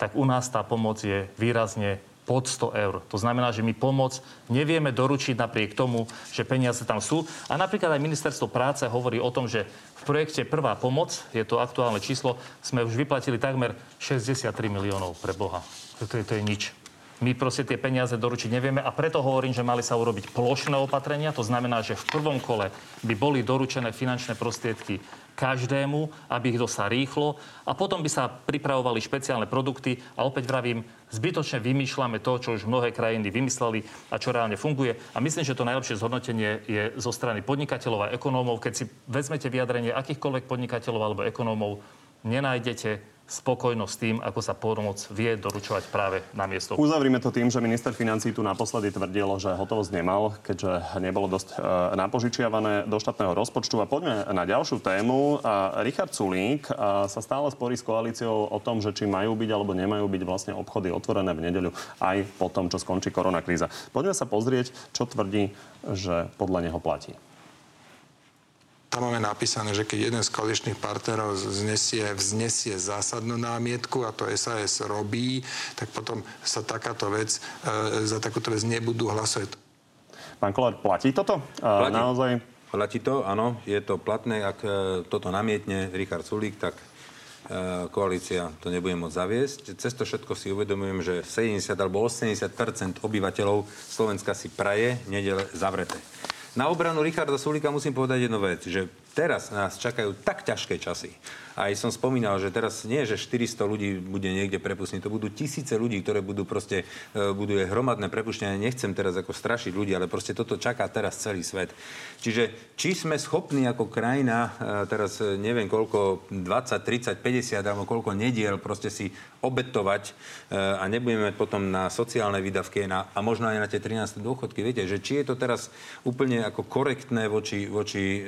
tak u nás tá pomoc je výrazne pod 100 eur. To znamená, že my pomoc nevieme doručiť napriek tomu, že peniaze tam sú. A napríklad aj ministerstvo práce hovorí o tom, že v projekte Prvá pomoc, je to aktuálne číslo, sme už vyplatili takmer 63 miliónov pre Boha. To je, to je nič. My proste tie peniaze doručiť nevieme a preto hovorím, že mali sa urobiť plošné opatrenia. To znamená, že v prvom kole by boli doručené finančné prostriedky každému, aby ich dostal rýchlo a potom by sa pripravovali špeciálne produkty a opäť vravím, zbytočne vymýšľame to, čo už mnohé krajiny vymysleli a čo reálne funguje. A myslím, že to najlepšie zhodnotenie je zo strany podnikateľov a ekonómov. Keď si vezmete vyjadrenie akýchkoľvek podnikateľov alebo ekonómov, nenájdete spokojnosť tým, ako sa pomoc vie doručovať práve na miesto. Uzavrime to tým, že minister financí tu naposledy tvrdil, že hotovosť nemal, keďže nebolo dosť e, napožičiavané do štátneho rozpočtu. A poďme na ďalšiu tému. A Richard Sulík a sa stále sporí s koalíciou o tom, že či majú byť alebo nemajú byť vlastne obchody otvorené v nedeľu aj po tom, čo skončí koronakríza. Poďme sa pozrieť, čo tvrdí, že podľa neho platí tam máme napísané, že keď jeden z koaličných partnerov vznesie, vznesie zásadnú námietku a to SAS robí, tak potom sa takáto vec, e, za takúto vec nebudú hlasovať. Pán Kolár, platí toto? Platí. Naozaj? Platí to, áno. Je to platné. Ak e, toto namietne Richard Sulík, tak e, koalícia to nebude môcť zaviesť. Cez to všetko si uvedomujem, že 70 alebo 80% obyvateľov Slovenska si praje nedele zavreté. Na obranu Richarda Sulika musím povedať jednu vec, že teraz nás čakajú tak ťažké časy, aj som spomínal, že teraz nie, že 400 ľudí bude niekde prepustených, to budú tisíce ľudí, ktoré budú proste, e, budú hromadné prepuštenie. Nechcem teraz ako strašiť ľudí, ale proste toto čaká teraz celý svet. Čiže či sme schopní ako krajina, e, teraz e, neviem koľko, 20, 30, 50 alebo koľko nediel proste si obetovať a nebudeme potom na sociálne výdavky na, a možno aj na tie 13 dôchodky. Viete, že či je to teraz úplne ako korektné voči, voči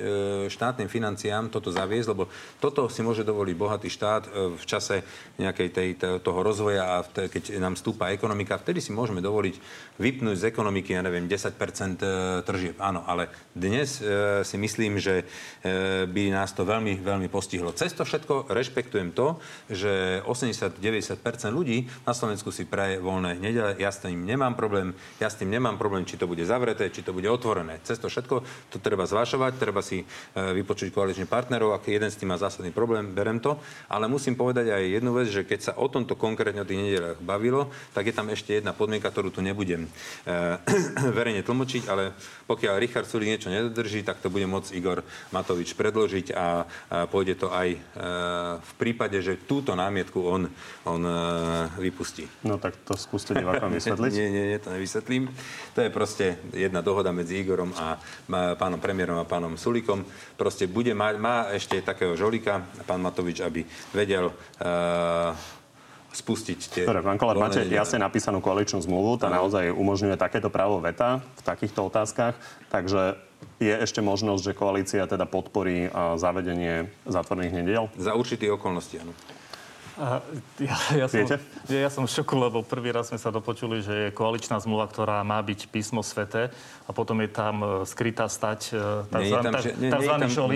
štátnym financiám toto zaviesť, lebo toto si môže môže dovoliť bohatý štát e, v čase nejakej tej, toho rozvoja a keď nám stúpa ekonomika, vtedy si môžeme dovoliť vypnúť z ekonomiky, ja neviem, 10% e, tržieb. Áno, ale dnes e, si myslím, že by nás to veľmi, veľmi postihlo. Cez to všetko rešpektujem to, že 80-90% ľudí na Slovensku si praje voľné nedele. Ja s tým nemám problém. Ja s tým nemám problém, či to bude zavreté, či to bude otvorené. Cez to všetko to treba zvažovať, treba si vypočuť koaličných partnerov, ak jeden s tým má zásadný problém, berem, berem to, ale musím povedať aj jednu vec, že keď sa o tomto konkrétne o tých nedeliach bavilo, tak je tam ešte jedna podmienka, ktorú tu nebudem e, verejne tlmočiť, ale pokiaľ Richard Sulík niečo nedodrží, tak to bude môcť Igor Matovič predložiť a, a pôjde to aj e, v prípade, že túto námietku on, on e, vypustí. No tak to skúste divákom vysvetliť. nie, nie, nie, to nevysvetlím. To je proste jedna dohoda medzi Igorom a pánom premiérom a pánom Sulíkom. Proste bude mať, má ešte takého žolika, pán pán Matovič, aby vedel uh, spustiť tie... Dobre, pán Kolár, máte jasne napísanú koaličnú zmluvu, tá naozaj umožňuje takéto právo veta v takýchto otázkach, takže je ešte možnosť, že koalícia teda podporí uh, zavedenie zatvorných nediel? Za určitý okolnosti, áno. Ja, ja, som, ja, ja som v šoku, lebo prvý raz sme sa dopočuli, že je koaličná zmluva, ktorá má byť písmo svete a potom je tam e, skrytá stať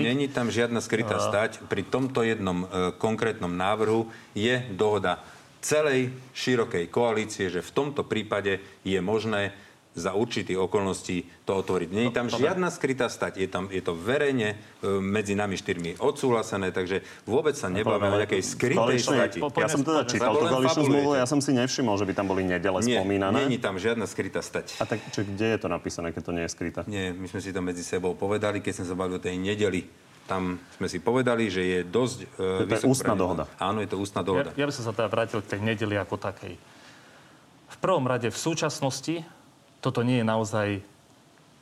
Není tam, žiadna skrytá a... stať. Pri tomto jednom e, konkrétnom návrhu je dohoda celej širokej koalície, že v tomto prípade je možné za určitých okolností to otvoriť. Nie je tam žiadna skrytá stať, je, tam, je to verejne e, medzi nami štyrmi odsúhlasené, takže vôbec sa nebavíme o nejakej skrytej stati. Ja som teda čítal tú koaličnú zmluvu, ja som si nevšimol, že by tam boli nedele nie, spomínané. Nie je tam žiadna skrytá stať. A tak čo, kde je to napísané, keď to nie je skrytá? Nie, my sme si to medzi sebou povedali, keď sme sa bavili o tej nedeli tam sme si povedali, že je dosť... Uh, to je ústna dohoda. Áno, je to ústna dohoda. Ja, ja by som sa teda vrátil k tej nedeli ako takej. V prvom rade v súčasnosti toto nie je naozaj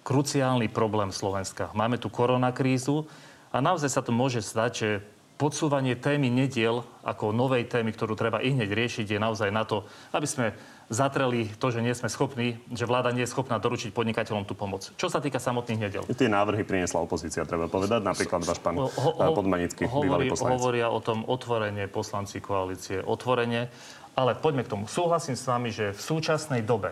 kruciálny problém Slovenska. Máme tu koronakrízu a naozaj sa to môže stať, že podsúvanie témy nediel ako novej témy, ktorú treba i hneď riešiť, je naozaj na to, aby sme zatreli to, že nie sme schopní, že vláda nie je schopná doručiť podnikateľom tú pomoc. Čo sa týka samotných nedel? Tie návrhy priniesla opozícia, treba povedať. Napríklad váš pán ho, ho, Podmanický, bývalý poslanec. Hovoria o tom otvorenie poslanci koalície, otvorenie. Ale poďme k tomu. Súhlasím s vami, že v súčasnej dobe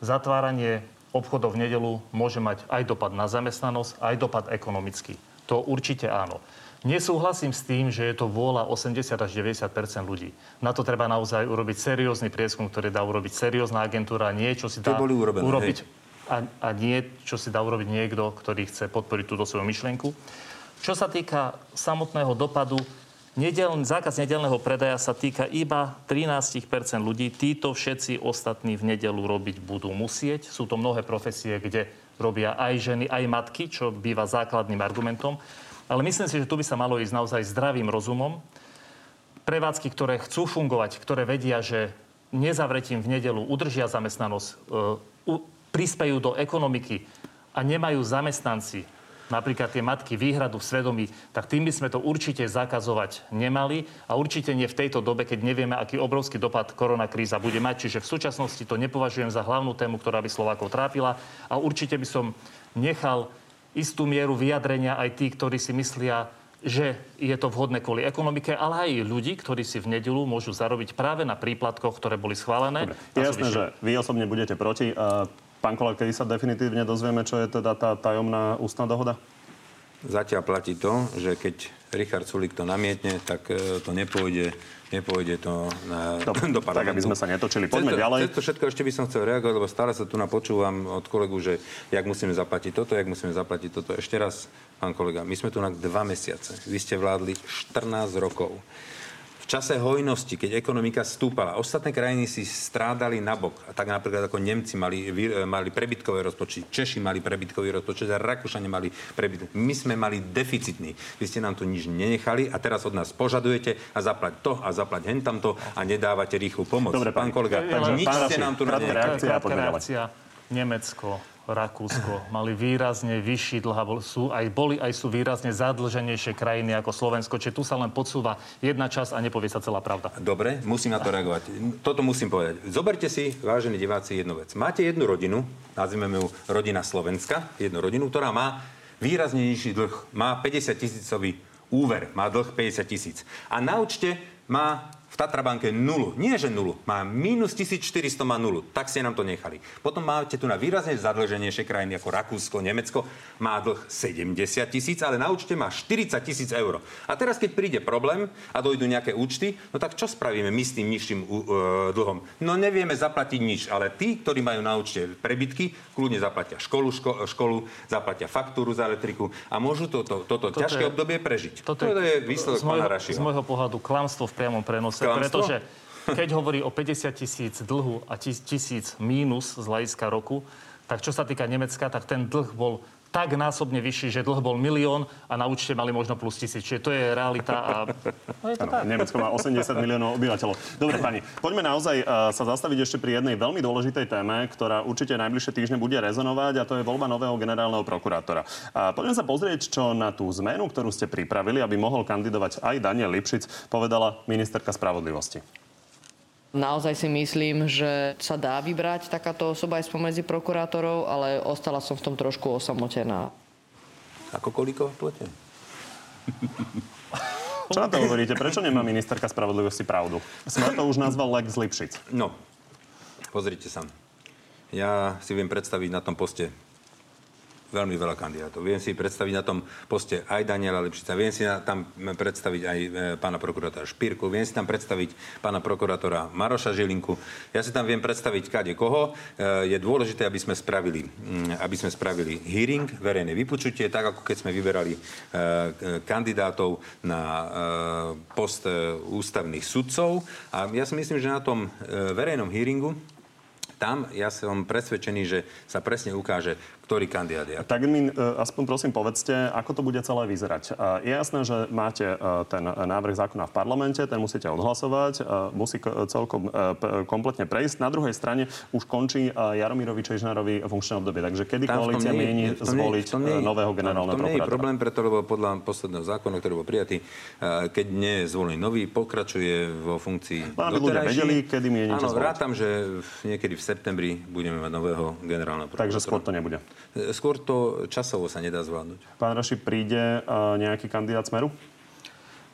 zatváranie obchodov v nedelu môže mať aj dopad na zamestnanosť, aj dopad ekonomický. To určite áno. Nesúhlasím s tým, že je to vôľa 80 až 90% ľudí. Na to treba naozaj urobiť seriózny prieskum, ktorý dá urobiť seriózna agentúra, nie čo si dá boli urobené, urobiť a, a nie čo si dá urobiť niekto, ktorý chce podporiť túto svoju myšlienku. Čo sa týka samotného dopadu, Nedel, zákaz nedelného predaja sa týka iba 13% ľudí. Títo všetci ostatní v nedelu robiť budú musieť. Sú to mnohé profesie, kde robia aj ženy, aj matky, čo býva základným argumentom. Ale myslím si, že tu by sa malo ísť naozaj zdravým rozumom. Prevádzky, ktoré chcú fungovať, ktoré vedia, že nezavretím v nedelu udržia zamestnanosť, e, prispejú do ekonomiky a nemajú zamestnanci napríklad tie matky výhradu v svedomí, tak tým by sme to určite zakazovať nemali a určite nie v tejto dobe, keď nevieme, aký obrovský dopad koronakríza bude mať. Čiže v súčasnosti to nepovažujem za hlavnú tému, ktorá by Slovákov trápila a určite by som nechal istú mieru vyjadrenia aj tí, ktorí si myslia, že je to vhodné kvôli ekonomike, ale aj ľudí, ktorí si v nedelu môžu zarobiť práve na príplatkoch, ktoré boli schválené. Dobre. Je jasné, že vy osobne budete proti. Pán Kola, kedy sa definitívne dozvieme, čo je teda tá tajomná ústna dohoda? Zatiaľ platí to, že keď Richard Sulik to namietne, tak e, to nepôjde nepôjde to na, do, do parlamentu. Tak, aby sme sa netočili. Poďme cesto, ďalej. Cesto všetko ešte by som chcel reagovať, lebo stále sa tu napočúvam od kolegu, že jak musíme zaplatiť toto, jak musíme zaplatiť toto. Ešte raz, pán kolega, my sme tu na dva mesiace. Vy ste vládli 14 rokov v čase hojnosti, keď ekonomika stúpala, ostatné krajiny si strádali nabok. A tak napríklad ako Nemci mali, mali prebytkové rozpočty, Češi mali prebytkový rozpočet a Rakúšania mali prebytkový. My sme mali deficitný. Vy ste nám tu nič nenechali a teraz od nás požadujete a zaplať to a zaplať hen tamto a nedávate rýchlu pomoc. Dobre, pán kolega, takže nič ste nám tu nenechali. Nemecko, Rakúsko mali výrazne vyšší dlh, sú aj, boli aj sú výrazne zadlženejšie krajiny ako Slovensko. Čiže tu sa len podsúva jedna časť a nepovie sa celá pravda. Dobre, musím na to reagovať. Toto musím povedať. Zoberte si, vážení diváci, jednu vec. Máte jednu rodinu, nazvime ju rodina Slovenska, jednu rodinu, ktorá má výrazne nižší dlh. Má 50 tisícový úver, má dlh 50 tisíc. A na účte má v Tatrabanke nulu. Nie, že nulu. Má minus 1400, má nulu. Tak ste nám to nechali. Potom máte tu na výrazne zadlženejšie krajiny ako Rakúsko, Nemecko. Má dlh 70 tisíc, ale na účte má 40 tisíc eur. A teraz, keď príde problém a dojdu nejaké účty, no tak čo spravíme my s tým nižším uh, dlhom? No nevieme zaplatiť nič, ale tí, ktorí majú na účte prebytky, kľudne zaplatia školu, ško, školu, zaplatia faktúru za elektriku a môžu toto, toto, toto ťažké je, obdobie prežiť. Toto je, to je výsledok pána Rašiho. Z môjho pohľadu klamstvo v priamom prenose pretože keď hovorí o 50 tisíc dlhu a tisíc mínus z hľadiska roku, tak čo sa týka Nemecka, tak ten dlh bol tak násobne vyšší, že dlh bol milión a na účte mali možno plus tisíc. Čiže to je realita a no je to ano, tak. Nemecko má 80 miliónov obyvateľov. Dobre, pani, poďme naozaj uh, sa zastaviť ešte pri jednej veľmi dôležitej téme, ktorá určite najbližšie týždne bude rezonovať a to je voľba nového generálneho prokurátora. Uh, poďme sa pozrieť, čo na tú zmenu, ktorú ste pripravili, aby mohol kandidovať aj Daniel Lipšic, povedala ministerka spravodlivosti. Naozaj si myslím, že sa dá vybrať takáto osoba aj spomedzi prokurátorov, ale ostala som v tom trošku osamotená. Ako kolíko v plete? Čo na to hovoríte? Prečo nemá ministerka spravodlivosti pravdu? Sme to už nazval Lex Lipšic. No, pozrite sa. Ja si viem predstaviť na tom poste veľmi veľa kandidátov. Viem si predstaviť na tom poste aj Daniela Lepšica, viem si tam predstaviť aj e, pána prokurátora Špírku, viem si tam predstaviť pána prokurátora Maroša Žilinku, ja si tam viem predstaviť kade koho. E, je dôležité, aby sme spravili, mm, aby sme spravili hearing, verejné vypočutie, tak ako keď sme vyberali e, kandidátov na post ústavných sudcov. A ja si myslím, že na tom verejnom hearingu tam ja som presvedčený, že sa presne ukáže, ktorý kandidát je. Tak mi e, aspoň prosím povedzte, ako to bude celé vyzerať. Je jasné, že máte e, ten návrh zákona v parlamente, ten musíte odhlasovať, e, musí celkom kompletne prejsť. Na druhej strane už končí Jaromírovi Čežnárovi funkčné obdobie. Takže kedy Tam koalícia mieni zvoliť nie, nového generálneho prokurátora? To nie je problém, preto, lebo podľa posledného zákona, ktorý bol prijatý, keď nie je zvolený nový, pokračuje vo funkcii no, aby ľudia vedeli, kedy mienite Áno, rátam, že niekedy v septembri budeme mať nového generálneho prokurátora. Takže skôr to nebude. Skôr to časovo sa nedá zvládnuť. Pán Raši, príde nejaký kandidát Smeru?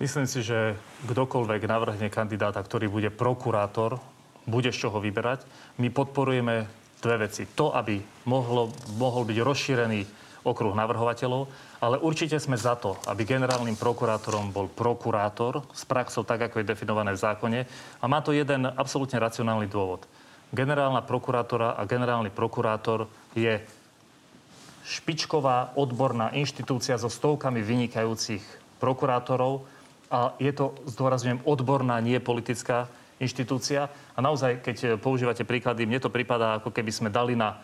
Myslím si, že kdokoľvek navrhne kandidáta, ktorý bude prokurátor, bude z čoho vyberať. My podporujeme dve veci. To, aby mohlo, mohol byť rozšírený okruh navrhovateľov, ale určite sme za to, aby generálnym prokurátorom bol prokurátor s praxou tak, ako je definované v zákone. A má to jeden absolútne racionálny dôvod. Generálna prokurátora a generálny prokurátor je špičková odborná inštitúcia so stovkami vynikajúcich prokurátorov A je to, zdôrazňujem, odborná, nie politická inštitúcia. A naozaj, keď používate príklady, mne to prípada, ako keby sme dali na,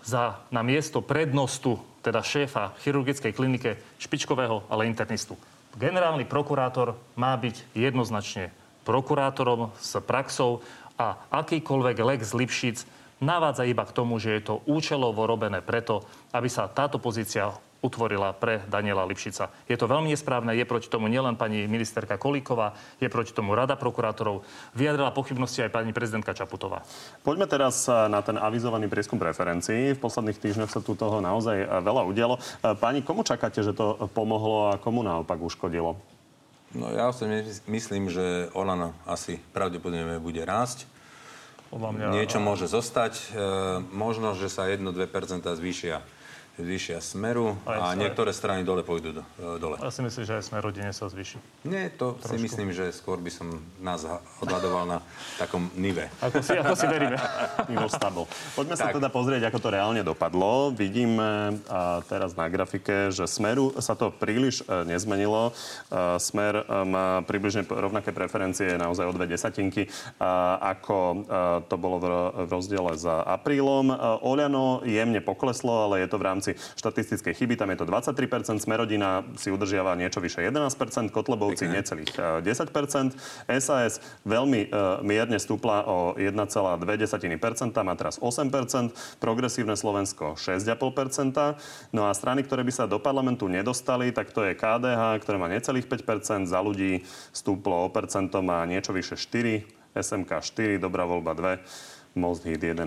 za, na miesto prednostu, teda šéfa chirurgickej klinike špičkového, ale internistu. Generálny prokurátor má byť jednoznačne prokurátorom s praxou a akýkoľvek lex Lipšic navádza iba k tomu, že je to účelovo robené preto, aby sa táto pozícia utvorila pre Daniela Lipšica. Je to veľmi nesprávne, je proti tomu nielen pani ministerka Kolíková, je proti tomu rada prokurátorov. Vyjadrila pochybnosti aj pani prezidentka Čaputová. Poďme teraz eh, na ten avizovaný prieskum preferencií. V posledných týždňoch sa tu toho naozaj eh, veľa udialo. Eh, pani, komu čakáte, že to pomohlo a komu naopak uškodilo? No ja osobne myslím, že Olano asi pravdepodobne bude rásť. Mňa... Niečo môže zostať. E, možno, že sa 1-2% zvýšia zvýšia Smeru a, a niektoré strany dole pôjdu do, e, dole. Ja si myslím, že aj Smer rodine sa zvýši. Nie, to Trošku. si myslím, že skôr by som nás odhľadoval na takom nive. Ako si, ako si veríme. Nivo stable. Poďme tak. sa teda pozrieť, ako to reálne dopadlo. Vidíme a teraz na grafike, že Smeru sa to príliš e, nezmenilo. E, Smer má približne rovnaké preferencie, naozaj o dve desatinky, ako to bolo v rozdiele za aprílom. Oľano jemne pokleslo, ale je to v rámci rámci štatistickej chyby. Tam je to 23%, Smerodina si udržiava niečo vyše 11%, Kotlebovci Pekne. necelých 10%, eh, SAS veľmi uh, mierne stúpla o 1,2%, má teraz 8%, Progresívne Slovensko 6,5%, no a strany, ktoré by sa do parlamentu nedostali, tak to je KDH, ktoré má necelých 5%, za ľudí stúplo o percento, má niečo vyše 4, SMK 4, dobrá voľba 2 Most Hit 1,5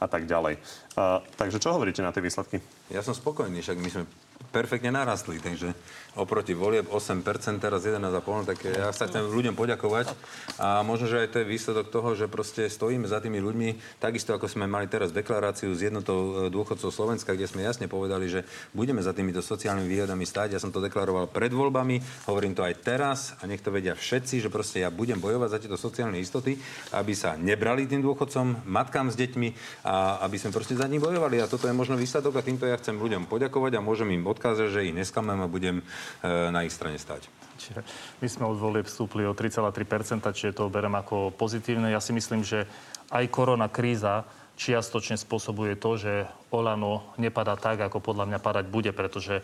a tak ďalej. Uh, takže čo hovoríte na tie výsledky? Ja som spokojný, však my sme perfektne narastli, takže oproti volieb 8%, teraz 11,5%, tak ja sa chcem ľuďom poďakovať a možno, že aj to je výsledok toho, že proste stojíme za tými ľuďmi, takisto ako sme mali teraz deklaráciu s jednotou e, dôchodcov Slovenska, kde sme jasne povedali, že budeme za týmito sociálnymi výhodami stáť. Ja som to deklaroval pred voľbami, hovorím to aj teraz a nech to vedia všetci, že proste ja budem bojovať za tieto sociálne istoty, aby sa nebrali tým dôchodcom, matkám s deťmi a aby sme proste za nich bojovali. A toto je možno výsledok a týmto ja chcem ľuďom poďakovať a môžem im odkázať, že ich nesklamem a budem na ich strane stať. Čiže my sme od volieb vstúpli o 3,3%, čiže to berem ako pozitívne. Ja si myslím, že aj korona kríza čiastočne spôsobuje to, že Olano nepadá tak, ako podľa mňa padať bude, pretože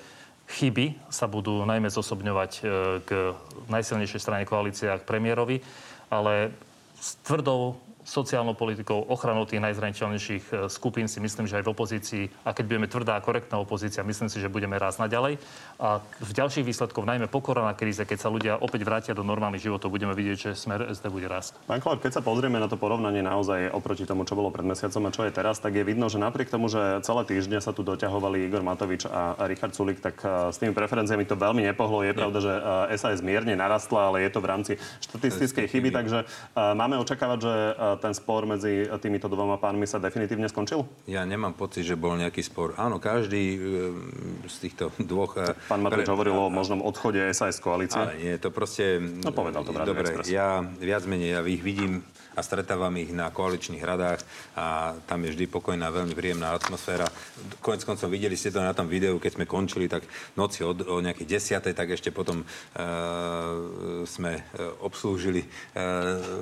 chyby sa budú najmä zosobňovať e, k najsilnejšej strane koalície a k premiérovi, ale s tvrdou sociálnou politikou, ochranou tých najzraniteľnejších e, skupín si myslím, že aj v opozícii, a keď budeme tvrdá a korektná opozícia, myslím si, že budeme raz naďalej. A v ďalších výsledkoch, najmä po kríze, keď sa ľudia opäť vrátia do normálnych životov, budeme vidieť, že smer SD bude rásť. Pán Kolár, keď sa pozrieme na to porovnanie naozaj oproti tomu, čo bolo pred mesiacom a čo je teraz, tak je vidno, že napriek tomu, že celé týždne sa tu doťahovali Igor Matovič a Richard Sulik, tak e, s tými preferenciami to veľmi nepohlo. Je Nie. pravda, že SAS e, mierne narastla, ale je to v rámci štatistickej chyby, takže máme očakávať, že ten spor medzi týmito dvoma pánmi sa definitívne skončil? Ja nemám pocit, že bol nejaký spor. Áno, každý e, z týchto dvoch... E, pán Matovič pre... hovoril o možnom odchode SAS koalície. Ale nie, to proste... No povedal to Dobre, ja viac menej, ja ich vidím a stretávam ich na koaličných radách a tam je vždy pokojná, veľmi príjemná atmosféra. Konec koncov videli ste to na tom videu, keď sme končili, tak noci od, o nejakej desiatej, tak ešte potom e, sme e, obslúžili e,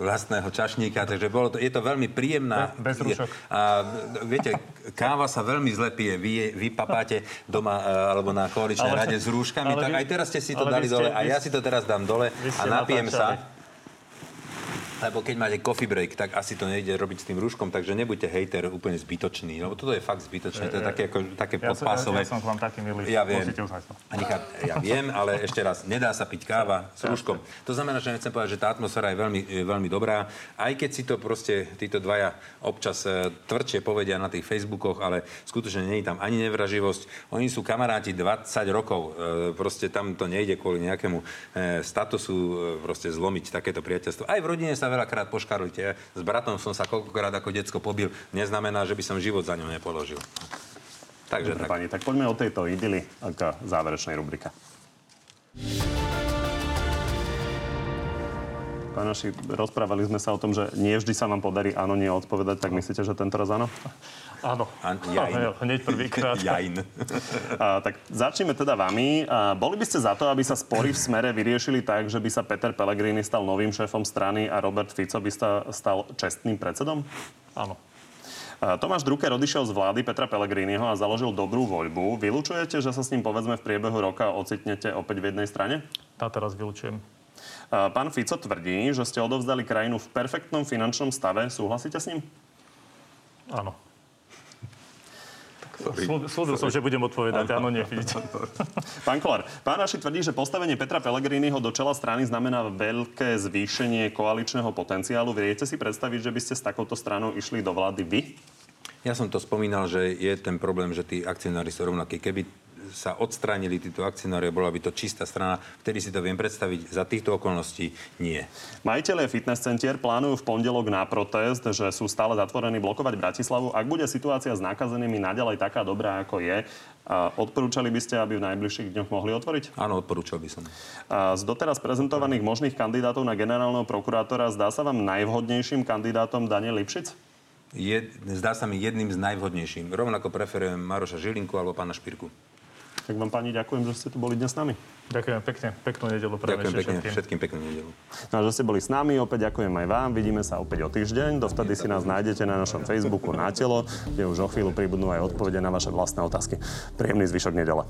vlastného čašníka, takže bolo to, je to veľmi príjemná... Bez rúšok. A viete, káva sa veľmi zle pije. Vy, vy papáte doma e, alebo na koaličnej ale, rade s rúškami, tak vy, aj teraz ste si to dali ste, dole a ja si to teraz dám dole a napijem sa lebo keď máte coffee break, tak asi to nejde robiť s tým rúškom, takže nebuďte hejter úplne zbytočný, lebo toto je fakt zbytočné, to je také, ako, také ja podpásové. Ja, som k vám taký milý. Ja viem. Anika, ja viem, ale ešte raz, nedá sa piť káva s rúškom. To znamená, že nechcem povedať, že tá atmosféra je veľmi, veľmi dobrá, aj keď si to proste títo dvaja občas e, tvrdšie povedia na tých Facebookoch, ale skutočne nie je tam ani nevraživosť. Oni sú kamaráti 20 rokov, e, proste tam to nejde kvôli nejakému e, statusu proste zlomiť takéto priateľstvo. Aj v rodine sa veľakrát poškarujte. S bratom som sa koľkokrát ako decko pobil. Neznamená, že by som život za ňom nepoložil. Takže Dobre, tak. pani, tak poďme o tejto idyli k záverečnej rubrika. Pánaši, rozprávali sme sa o tom, že nie vždy sa vám podarí áno, nie odpovedať, tak myslíte, že tento raz áno? Áno. Jajn. Hneď prvýkrát. Jajn. A, tak začneme teda vami. A, boli by ste za to, aby sa spory v smere vyriešili tak, že by sa Peter Pellegrini stal novým šéfom strany a Robert Fico by sa stal čestným predsedom? Áno. A, Tomáš Drucker odišiel z vlády Petra Pellegriniho a založil dobrú voľbu. Vylúčujete, že sa s ním povedzme v priebehu roka ocitnete opäť v jednej strane? Tá teraz vylučujem. Pán Fico tvrdí, že ste odovzdali krajinu v perfektnom finančnom stave. Súhlasíte s ním? Áno. Slú- Slúbil som, že budem odpovedať. Áno, vidíte. Pán Kolár, pán Raši tvrdí, že postavenie Petra Pellegriniho do čela strany znamená veľké zvýšenie koaličného potenciálu. Viete si predstaviť, že by ste s takouto stranou išli do vlády vy? Ja som to spomínal, že je ten problém, že tí akcionári sú rovnakí. Keby sa odstránili títo akcionári, bola by to čistá strana, vtedy si to viem predstaviť. Za týchto okolností nie. Majiteľe fitness centier plánujú v pondelok na protest, že sú stále zatvorení blokovať Bratislavu. Ak bude situácia s nakazenými naďalej taká dobrá, ako je, odporúčali by ste, aby v najbližších dňoch mohli otvoriť? Áno, odporúčal by som. Z doteraz prezentovaných možných kandidátov na generálneho prokurátora zdá sa vám najvhodnejším kandidátom Daniel Lipšic? Je, zdá sa mi jedným z najvhodnejším. Rovnako preferujem Maroša Žilinku alebo pána Špirku. Tak vám pani ďakujem, že ste tu boli dnes s nami. Ďakujem pekne. Peknú nedelu pre Ďakujem pekne, všetkým. všetkým peknú nedelu. No a že ste boli s nami, opäť ďakujem aj vám. Vidíme sa opäť o týždeň. Dovtedy si nás nájdete na našom Facebooku na telo, kde už o chvíľu pribudnú aj odpovede na vaše vlastné otázky. Príjemný zvyšok nedele.